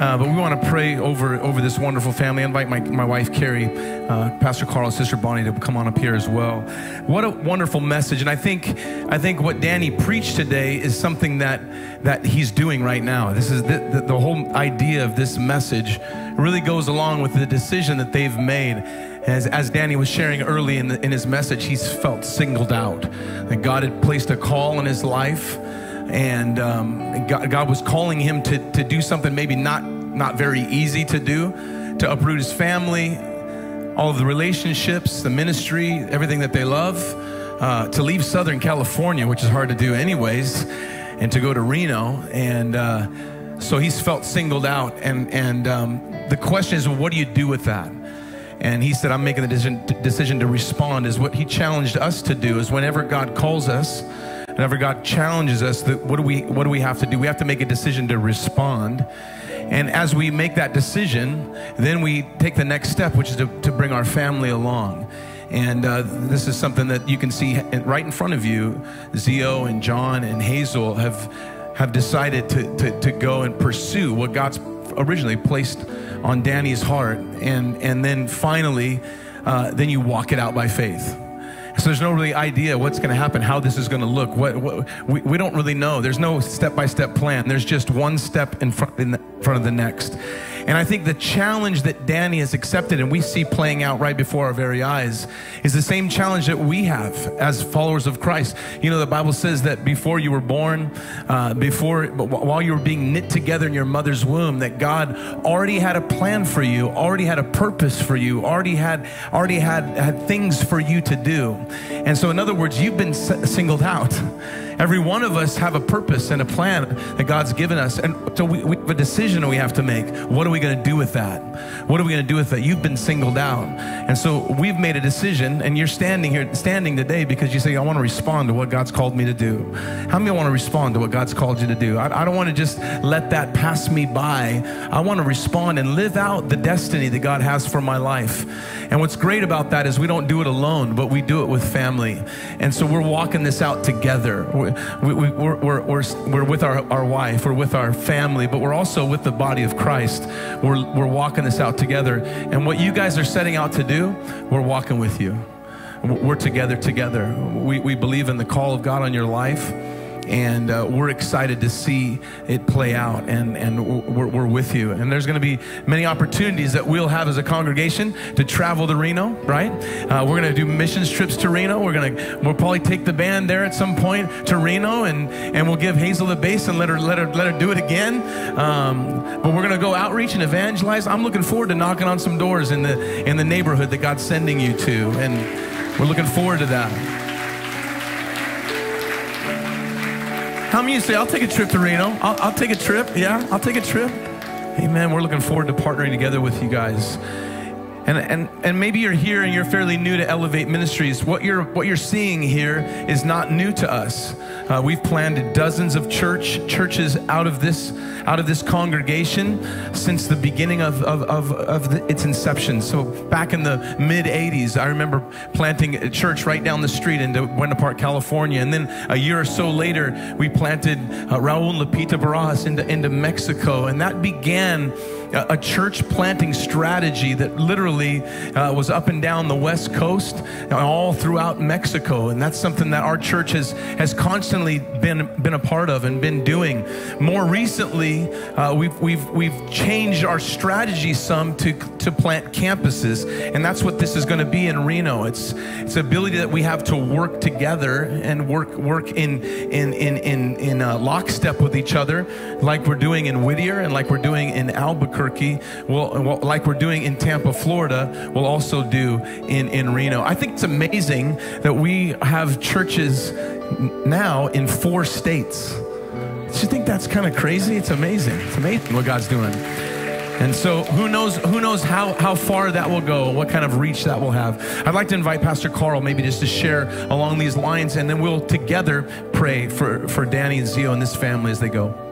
Uh, but we want to pray over over this wonderful family. I invite my, my wife Carrie, uh, Pastor Carl, Sister Bonnie to come on up here as well. What a wonderful message! And I think I think what Danny preached today is something that that he's doing right now. This is the, the, the whole idea of this message really goes along with the decision that they've made. As, as Danny was sharing early in, the, in his message, he's felt singled out. That God had placed a call in his life and um, God, God, was calling him to, to do something maybe not, not very easy to do, to uproot his family, all the relationships, the ministry, everything that they love, uh, to leave Southern California, which is hard to do anyways, and to go to Reno. And uh, so he's felt singled out. And, and um, the question is, what do you do with that? And he said, I'm making the decision to respond, is what he challenged us to do, is whenever God calls us, whenever God challenges us, that what do we what do we have to do? We have to make a decision to respond. And as we make that decision, then we take the next step, which is to, to bring our family along. And uh, this is something that you can see right in front of you. Zio and John and Hazel have have decided to, to, to go and pursue what God's originally placed on Danny's heart. And, and then finally, uh, then you walk it out by faith. So there's no really idea what's going to happen, how this is going to look. What, what we, we don't really know. There's no step by step plan. There's just one step in front, in, the, in front of the next. And I think the challenge that Danny has accepted and we see playing out right before our very eyes is the same challenge that we have as followers of Christ. You know, the Bible says that before you were born, uh, before, while you were being knit together in your mother's womb, that God already had a plan for you, already had a purpose for you, already had, already had, had things for you to do. And so, in other words, you've been singled out. Every one of us have a purpose and a plan that God's given us. And so we, we have a decision we have to make. What are we going to do with that? What are we going to do with that? You've been singled out. And so we've made a decision and you're standing here, standing today because you say, I want to respond to what God's called me to do. How many want to respond to what God's called you to do? I, I don't want to just let that pass me by. I want to respond and live out the destiny that God has for my life. And what's great about that is we don't do it alone, but we do it with family. And so we're walking this out together. We, we, we're, we're, we're, we're with our, our wife, we're with our family, but we're also with the body of Christ. We're, we're walking this out together. And what you guys are setting out to do, we're walking with you. We're together together. We, we believe in the call of God on your life and uh, we're excited to see it play out and, and we're, we're with you. And there's going to be many opportunities that we'll have as a congregation to travel to reno right? Uh, we're going to do missions trips to reno. We're going to we'll probably take the band there at some point to reno and and we'll give hazel the bass and let her let her let her do it again. Um, but we're going to go outreach and evangelize. I'm looking forward to knocking on some doors in the in the neighborhood that god's sending you to and we're looking forward to that How many of you say, I'll take a trip to Reno? I'll, I'll take a trip. Yeah, I'll take a trip. Hey, Amen. We're looking forward to partnering together with you guys. And, and, and maybe you're here and you're fairly new to Elevate Ministries. What you're, what you're seeing here is not new to us. Uh, we've planted dozens of church churches out of this, out of this congregation since the beginning of, of, of, of the, its inception. So back in the mid 80s, I remember planting a church right down the street into Buena Park, California. And then a year or so later, we planted uh, Raul Lapita Barajas into, into Mexico. And that began a church planting strategy that literally uh, was up and down the West Coast and all throughout Mexico. And that's something that our church has, has constantly been, been a part of and been doing. More recently, uh, we've, we've, we've changed our strategy some to, to plant campuses. And that's what this is going to be in Reno. It's, it's ability that we have to work together and work, work in, in, in, in, in uh, lockstep with each other, like we're doing in Whittier and like we're doing in Albuquerque Albuquerque, will, like we're doing in Tampa, Florida, we'll also do in, in Reno. I think it's amazing that we have churches now in four states. Do you think that's kind of crazy? It's amazing. It's amazing what God's doing. And so who knows who knows how, how far that will go, what kind of reach that will have. I'd like to invite Pastor Carl maybe just to share along these lines and then we'll together pray for, for Danny and Zio and this family as they go.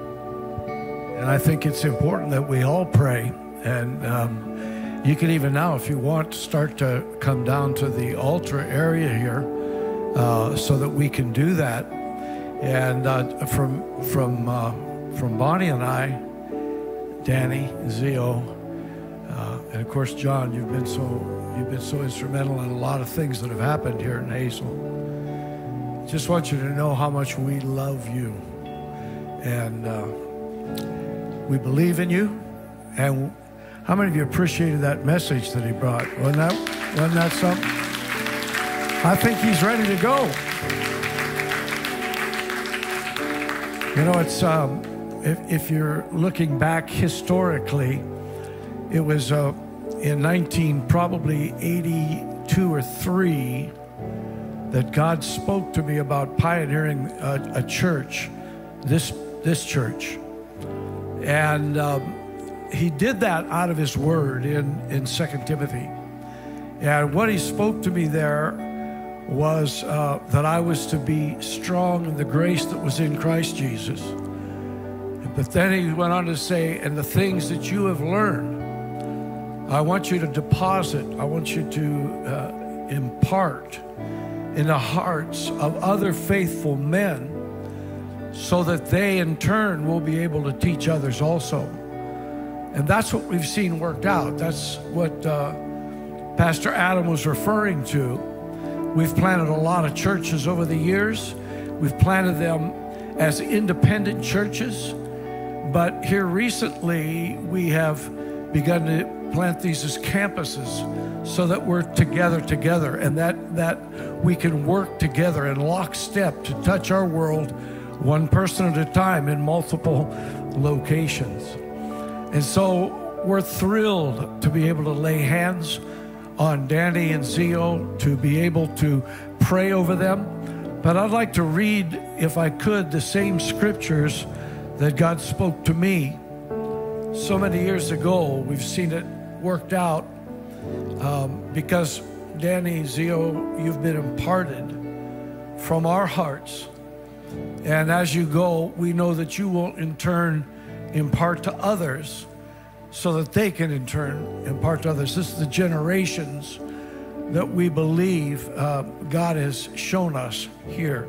And I think it's important that we all pray. And um, you can even now, if you want, start to come down to the altar area here uh, so that we can do that. And uh, from from uh, from Bonnie and I, Danny, Zio, uh, and of course John, you've been so you've been so instrumental in a lot of things that have happened here in Hazel. Just want you to know how much we love you, and uh, we believe in you. And how many of you appreciated that message that he brought? Wasn't that, wasn't that something? I think he's ready to go. You know, it's um, if, if you're looking back historically, it was uh, in 19 probably 82 or 3 that God spoke to me about pioneering a, a church, this this church. And um, he did that out of his word in, in 2 Timothy. And what he spoke to me there was uh, that I was to be strong in the grace that was in Christ Jesus. But then he went on to say, and the things that you have learned, I want you to deposit, I want you to uh, impart in the hearts of other faithful men so that they in turn will be able to teach others also. And that's what we've seen worked out. That's what uh, Pastor Adam was referring to. We've planted a lot of churches over the years. We've planted them as independent churches. But here recently, we have begun to plant these as campuses so that we're together together and that, that we can work together in lockstep to touch our world one person at a time in multiple locations. And so we're thrilled to be able to lay hands on Danny and Zio, to be able to pray over them. But I'd like to read, if I could, the same scriptures that God spoke to me so many years ago. We've seen it worked out um, because Danny, Zio, you've been imparted from our hearts and as you go, we know that you will in turn impart to others so that they can in turn impart to others. This is the generations that we believe uh, God has shown us here.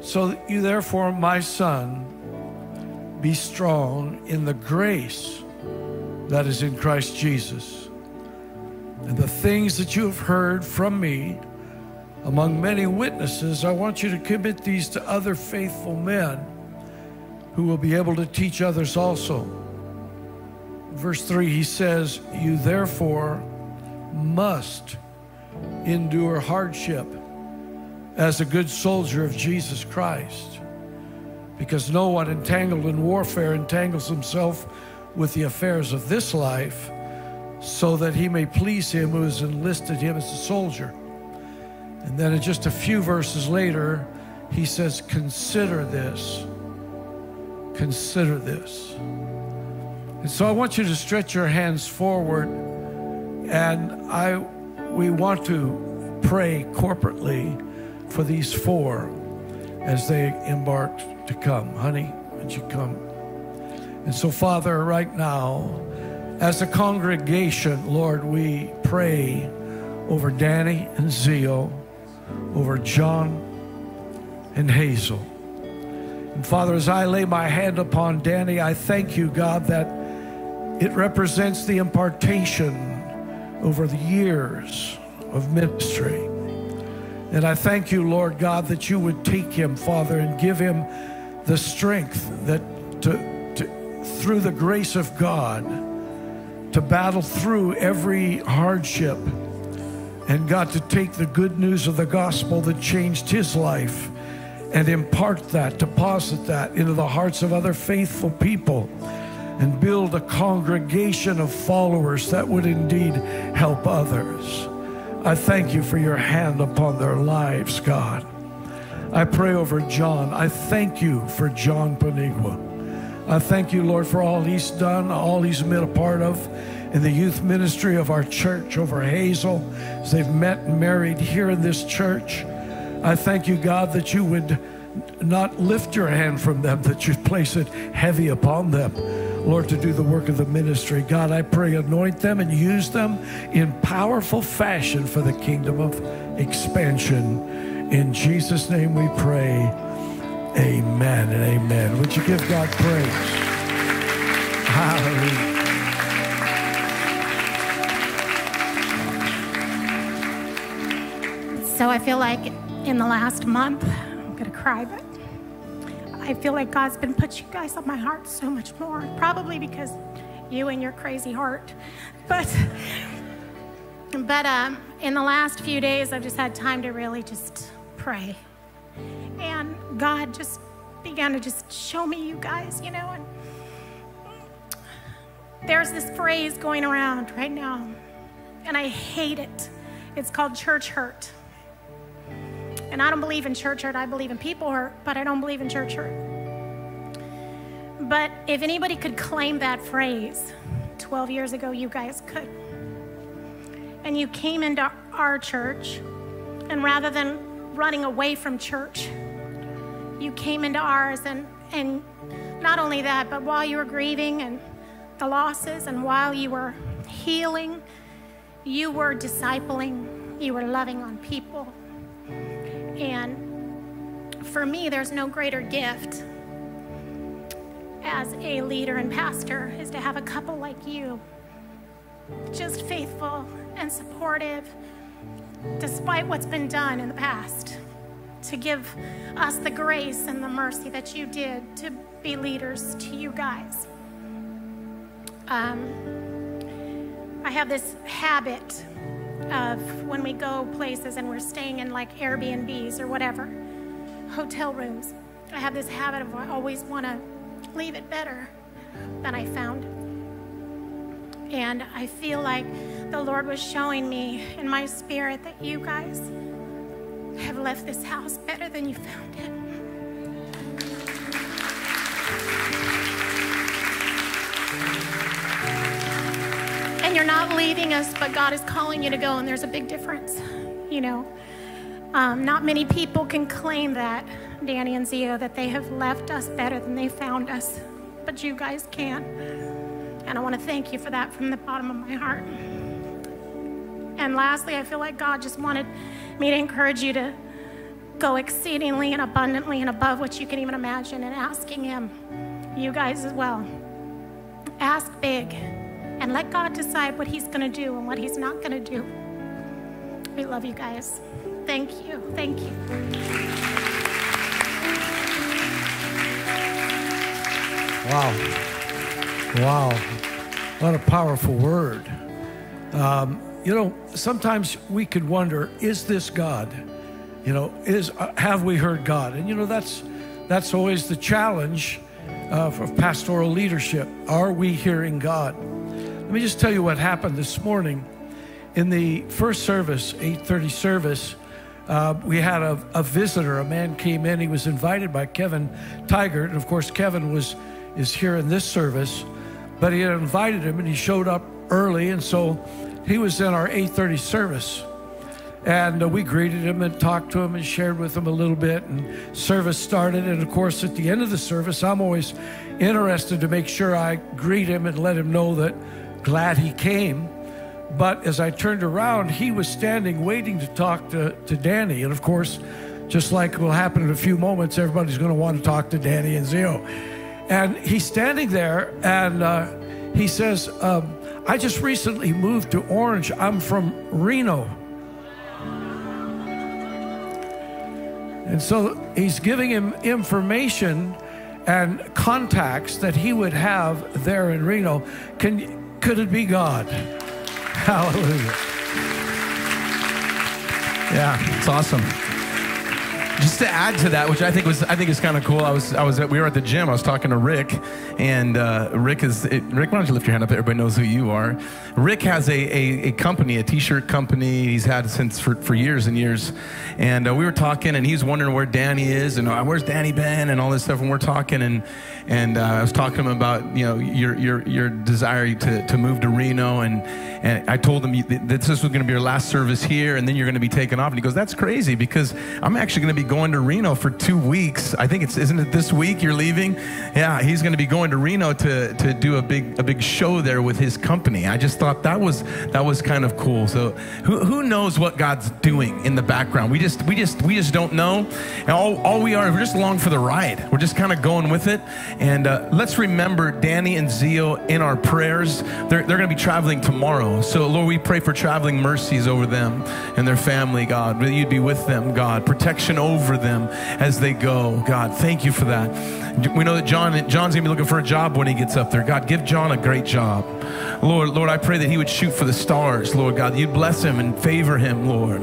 So you, therefore, my son, be strong in the grace that is in Christ Jesus. And the things that you have heard from me, among many witnesses, I want you to commit these to other faithful men who will be able to teach others also. Verse 3, he says, You therefore must endure hardship as a good soldier of Jesus Christ, because no one entangled in warfare entangles himself with the affairs of this life, so that he may please him who has enlisted him as a soldier. And then just a few verses later, he says, Consider this. Consider this. And so I want you to stretch your hands forward, and I we want to pray corporately for these four as they embark to come. Honey, would you come? And so, Father, right now, as a congregation, Lord, we pray over Danny and Zio over John and Hazel. And Father, as I lay my hand upon Danny, I thank you, God, that it represents the impartation over the years of ministry. And I thank you, Lord God, that you would take him, Father, and give him the strength that to, to through the grace of God to battle through every hardship and God to take the good news of the gospel that changed his life and impart that, deposit that into the hearts of other faithful people and build a congregation of followers that would indeed help others. I thank you for your hand upon their lives, God. I pray over John. I thank you for John Paniagua. I thank you, Lord, for all he's done, all he's been a part of in the youth ministry of our church over Hazel as they've met and married here in this church. I thank you, God, that you would not lift your hand from them, that you'd place it heavy upon them. Lord, to do the work of the ministry. God, I pray, anoint them and use them in powerful fashion for the kingdom of expansion. In Jesus' name we pray. Amen and amen. Would you give God praise? Hallelujah. So I feel like in the last month, I'm gonna cry, but I feel like God's been put you guys on my heart so much more. Probably because you and your crazy heart. But but um, in the last few days, I've just had time to really just pray, and God just began to just show me you guys, you know. And there's this phrase going around right now, and I hate it. It's called church hurt. And I don't believe in church hurt, I believe in people hurt, but I don't believe in church hurt. But if anybody could claim that phrase 12 years ago, you guys could. and you came into our church, and rather than running away from church, you came into ours, and, and not only that, but while you were grieving and the losses, and while you were healing, you were discipling, you were loving on people. And for me, there's no greater gift as a leader and pastor is to have a couple like you, just faithful and supportive despite what's been done in the past, to give us the grace and the mercy that you did to be leaders to you guys. Um, I have this habit of when we go places and we're staying in like Airbnbs or whatever, hotel rooms. I have this habit of I always want to leave it better than I found. And I feel like the Lord was showing me in my spirit that you guys have left this house better than you found it. And you're not leaving us, but God is calling you to go, and there's a big difference, you know. Um, not many people can claim that, Danny and Zio, that they have left us better than they found us, but you guys can. And I want to thank you for that from the bottom of my heart. And lastly, I feel like God just wanted me to encourage you to go exceedingly and abundantly and above what you can even imagine and asking Him, you guys as well. Ask big and let God decide what He's going to do and what He's not going to do. We love you guys. Thank you. Thank you. Wow. Wow. What a powerful word. Um, you know, sometimes we could wonder, is this God? You know, is uh, have we heard God? And you know, that's that's always the challenge uh, of pastoral leadership. Are we hearing God? Let me just tell you what happened this morning in the first service, 8:30 service. Uh, we had a, a visitor. A man came in. He was invited by Kevin Tigert, and of course, Kevin was is here in this service. But he had invited him, and he showed up early, and so he was in our 8:30 service. And uh, we greeted him and talked to him and shared with him a little bit. And service started. And of course, at the end of the service, I'm always interested to make sure I greet him and let him know that glad he came. But as I turned around, he was standing waiting to talk to, to Danny. And of course, just like will happen in a few moments, everybody's going to want to talk to Danny and Zio. And he's standing there and uh, he says, um, I just recently moved to Orange. I'm from Reno. And so he's giving him information and contacts that he would have there in Reno. Can, could it be God? Hallelujah. Yeah, it's awesome. Just to add to that, which I think was I think is kind of cool. I was I was at, we were at the gym. I was talking to Rick, and uh, Rick is it, Rick. Why don't you lift your hand up? Everybody knows who you are. Rick has a, a, a company, a T-shirt company. He's had since for, for years and years. And uh, we were talking, and he's wondering where Danny is, and uh, where's Danny been, and all this stuff. And we're talking, and and uh, I was talking to him about you know your your your desire to, to move to Reno, and and I told him that this was going to be your last service here, and then you're going to be taken off. And he goes, "That's crazy because I'm actually going to be going to Reno for two weeks. I think it's isn't it this week you're leaving? Yeah, he's going to be going to Reno to to do a big a big show there with his company. I just thought that was that was kind of cool. So who who knows what God's doing in the background? We just we just we just don't know. And all all we are we're just along for the ride. We're just kind of going with it. And uh, let's remember Danny and Zio in our prayers. They're they're going to be traveling tomorrow. So Lord, we pray for traveling mercies over them and their family. God, that you'd be with them. God, protection over them as they go. God, thank you for that. We know that John John's gonna be looking for a job when he gets up there. God, give John a great job. Lord, Lord, I pray that he would shoot for the stars, Lord God. You'd bless him and favor him, Lord.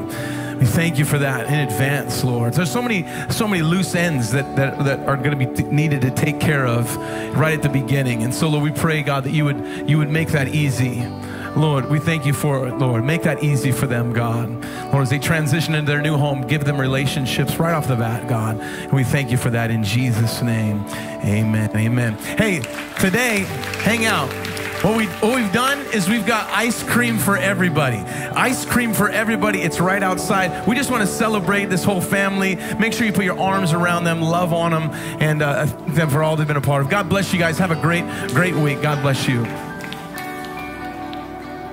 We thank you for that in advance, Lord. There's so many, so many loose ends that, that, that are going to be needed to take care of right at the beginning. And so, Lord, we pray, God, that you would you would make that easy. Lord, we thank you for it, Lord. Make that easy for them, God. Lord, as they transition into their new home, give them relationships right off the bat, God. And we thank you for that in Jesus' name. Amen. Amen. Hey, today, hang out. What, we, what we've done is we've got ice cream for everybody. Ice cream for everybody. It's right outside. We just want to celebrate this whole family. Make sure you put your arms around them, love on them, and uh, them for all they've been a part of. God bless you guys. Have a great, great week. God bless you.